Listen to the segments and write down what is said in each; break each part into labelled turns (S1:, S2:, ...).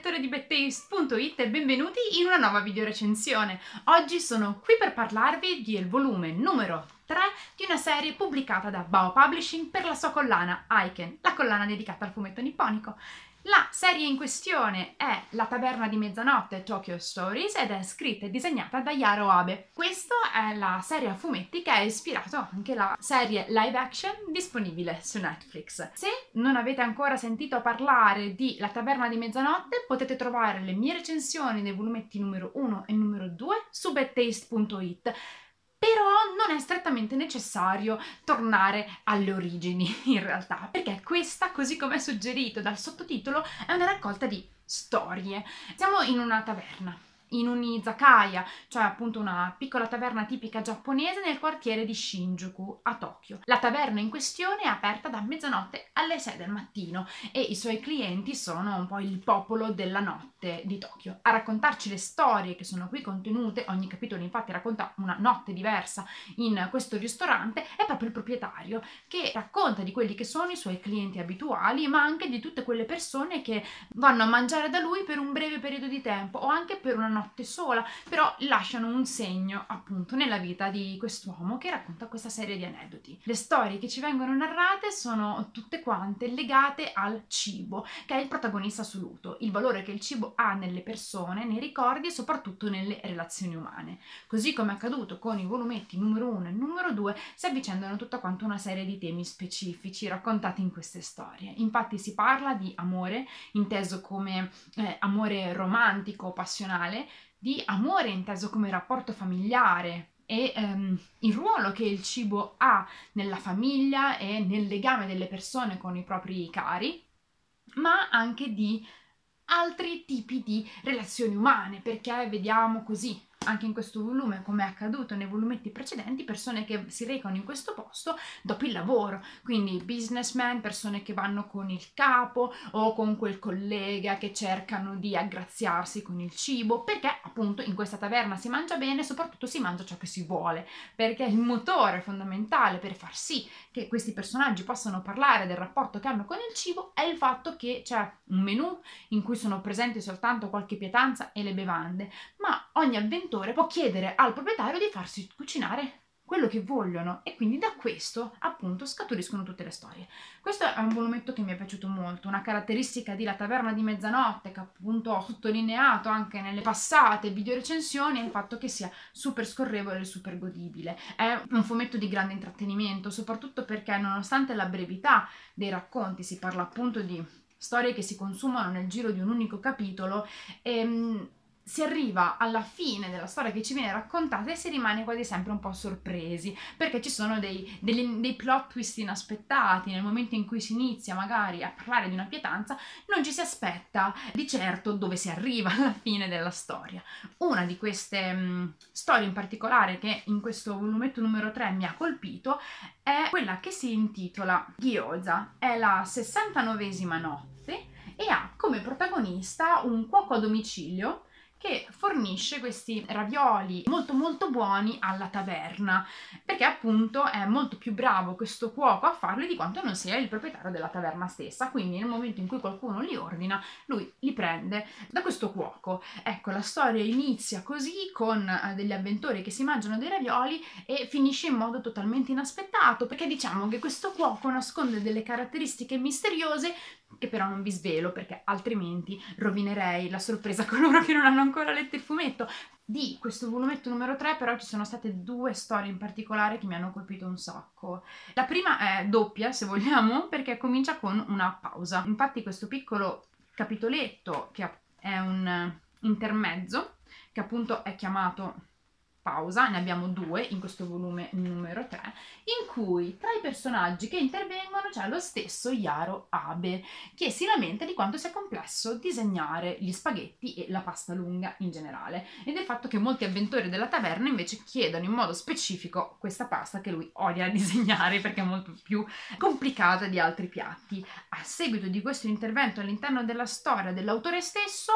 S1: lettori di BetTaste.it e benvenuti in una nuova video recensione. Oggi sono qui per parlarvi del volume numero 3 di una serie pubblicata da Bao Publishing per la sua collana Aiken, la collana dedicata al fumetto nipponico. La serie in questione è La taverna di mezzanotte Tokyo Stories ed è scritta e disegnata da Yaro Abe. Questa è la serie a fumetti che ha ispirato anche la serie live action disponibile su Netflix. Se non avete ancora sentito parlare di La taverna di mezzanotte potete trovare le mie recensioni dei volumetti numero 1 e numero 2 su bettaste.it però non è strettamente necessario tornare alle origini in realtà, perché questa, così come è suggerito dal sottotitolo, è una raccolta di storie. Siamo in una taverna in un izakaya, cioè appunto una piccola taverna tipica giapponese nel quartiere di Shinjuku a Tokyo. La taverna in questione è aperta da mezzanotte alle 6 del mattino e i suoi clienti sono un po' il popolo della notte di Tokyo. A raccontarci le storie che sono qui contenute, ogni capitolo infatti racconta una notte diversa in questo ristorante, è proprio il proprietario che racconta di quelli che sono i suoi clienti abituali, ma anche di tutte quelle persone che vanno a mangiare da lui per un breve periodo di tempo o anche per una notte notte sola, però lasciano un segno appunto nella vita di quest'uomo che racconta questa serie di aneddoti. Le storie che ci vengono narrate sono tutte quante legate al cibo, che è il protagonista assoluto, il valore che il cibo ha nelle persone, nei ricordi e soprattutto nelle relazioni umane. Così come è accaduto con i volumetti numero 1 e numero 2, si avvicendano tutta quanta una serie di temi specifici raccontati in queste storie. Infatti si parla di amore, inteso come eh, amore romantico, passionale, di amore inteso come rapporto familiare e um, il ruolo che il cibo ha nella famiglia e nel legame delle persone con i propri cari, ma anche di altri tipi di relazioni umane, perché vediamo così anche in questo volume, come è accaduto nei volumetti precedenti, persone che si recano in questo posto dopo il lavoro, quindi businessmen, persone che vanno con il capo o con quel collega che cercano di aggraziarsi con il cibo, perché appunto in questa taverna si mangia bene, soprattutto si mangia ciò che si vuole, perché il motore fondamentale per far sì che questi personaggi possano parlare del rapporto che hanno con il cibo è il fatto che c'è un menù in cui sono presenti soltanto qualche pietanza e le bevande, ma ogni avventura l'imprenditore può chiedere al proprietario di farsi cucinare quello che vogliono e quindi da questo appunto scaturiscono tutte le storie. Questo è un volumetto che mi è piaciuto molto, una caratteristica di La Taverna di Mezzanotte che appunto ho sottolineato anche nelle passate video recensioni è il fatto che sia super scorrevole e super godibile. È un fumetto di grande intrattenimento, soprattutto perché nonostante la brevità dei racconti, si parla appunto di storie che si consumano nel giro di un unico capitolo, ehm, si arriva alla fine della storia che ci viene raccontata e si rimane quasi sempre un po' sorpresi perché ci sono dei, dei, dei, plot twist inaspettati. Nel momento in cui si inizia magari a parlare di una pietanza non ci si aspetta di certo dove si arriva alla fine della storia. Una di queste mh, storie in particolare che in questo volumetto numero 3 mi ha colpito è quella che si intitola Gyoza. È la 69esima notte e ha come protagonista un cuoco a domicilio che fornisce questi ravioli molto molto buoni alla taverna perché appunto è molto più bravo questo cuoco a farli di quanto non sia il proprietario della taverna stessa. Quindi nel momento in cui qualcuno li ordina lui li prende da questo cuoco. Ecco la storia inizia così con eh, degli avventori che si mangiano dei ravioli e finisce in modo totalmente inaspettato perché diciamo che questo cuoco nasconde delle caratteristiche misteriose che però non vi svelo perché altrimenti rovinerei la sorpresa a coloro che non hanno ancora letto il fumetto. Di questo volumetto numero 3 però ci sono state due storie in particolare che mi hanno colpito un sacco. La prima è doppia, se vogliamo, perché comincia con una pausa. Infatti questo piccolo capitoletto che è un intermezzo, che appunto è chiamato pausa, ne abbiamo due in questo volume numero 3, in cui tra i personaggi che intervengono c'è lo stesso Yaro Abe, che si lamenta di quanto sia complesso disegnare gli spaghetti e la pasta lunga in generale, e del fatto che molti avventori della taverna invece chiedono in modo specifico questa pasta che lui odia disegnare perché è molto più complicata di altri piatti. A seguito di questo intervento all'interno della storia dell'autore stesso,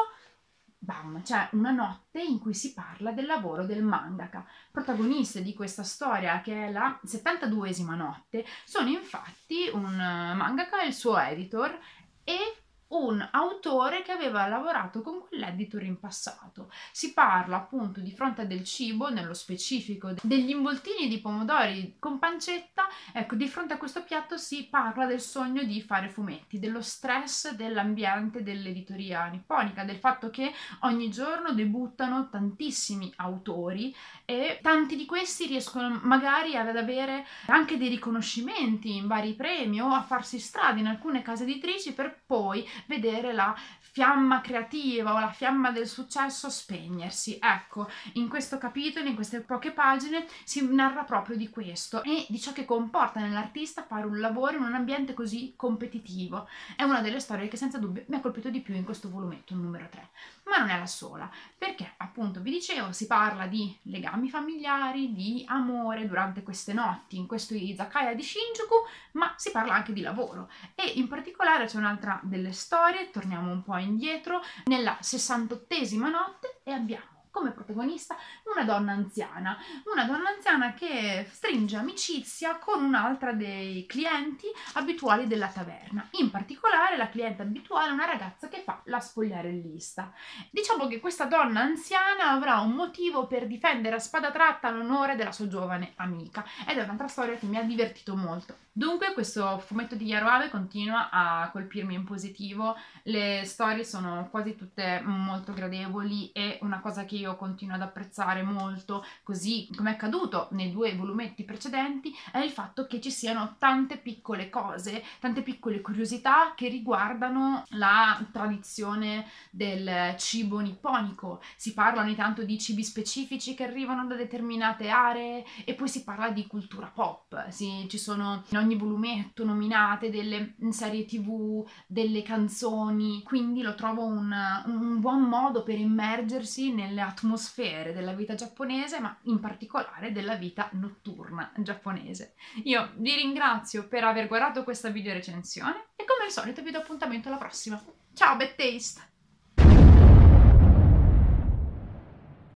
S1: bam, c'è una notte in cui si parla del lavoro del mangaka. Protagoniste di questa storia, che è la 72esima notte, sono infatti un mangaka e il suo editor e un autore che aveva lavorato con quell'editor in passato. Si parla appunto di fronte del cibo, nello specifico degli involtini di pomodori con pancetta, ecco, di fronte a questo piatto si parla del sogno di fare fumetti, dello stress dell'ambiente dell'editoria nipponica, del fatto che ogni giorno debuttano tantissimi autori e tanti di questi riescono magari ad avere anche dei riconoscimenti in vari premi o a farsi strada in alcune case editrici per poi vedere la fiamma creativa o la fiamma del successo spegnersi. Ecco, in questo capitolo, in queste poche pagine, si narra proprio di questo e di ciò che comporta nell'artista fare un lavoro in un ambiente così competitivo. È una delle storie che senza dubbio mi ha colpito di più in questo volumetto, il numero 3. Ma non è la sola, perché appunto vi dicevo, si parla di legami familiari, di amore durante queste notti, in questo izakaya di Shinjuku, ma si parla anche di lavoro. E in particolare c'è un'altra delle storie, torniamo un po' indietro, nella 68esima notte e abbiamo come protagonista una donna anziana, una donna anziana che stringe amicizia con un'altra dei clienti abituali della taverna. In particolare la cliente abituale è una ragazza che fa la spogliarellista. Diciamo che questa donna anziana avrà un motivo per difendere a spada tratta l'onore della sua giovane amica ed è un'altra storia che mi ha divertito molto. Dunque questo fumetto di Yaroave continua a colpirmi in positivo, le storie sono quasi tutte molto gradevoli e una cosa che io continuo ad apprezzare molto, così come è accaduto nei due volumetti precedenti, è il fatto che ci siano tante piccole cose, tante piccole curiosità che riguardano la tradizione del cibo nipponico. Si parla ogni tanto di cibi specifici che arrivano da determinate aree e poi si parla di cultura pop, sì, ci sono in ogni volumetto nominate delle serie tv, delle canzoni, quindi lo trovo un, un buon modo per immergersi nelle atmosfere della vita giapponese, ma in particolare della vita notturna giapponese. Io vi ringrazio per aver guardato questa video recensione e come al solito vi do appuntamento alla prossima. Ciao, bad taste!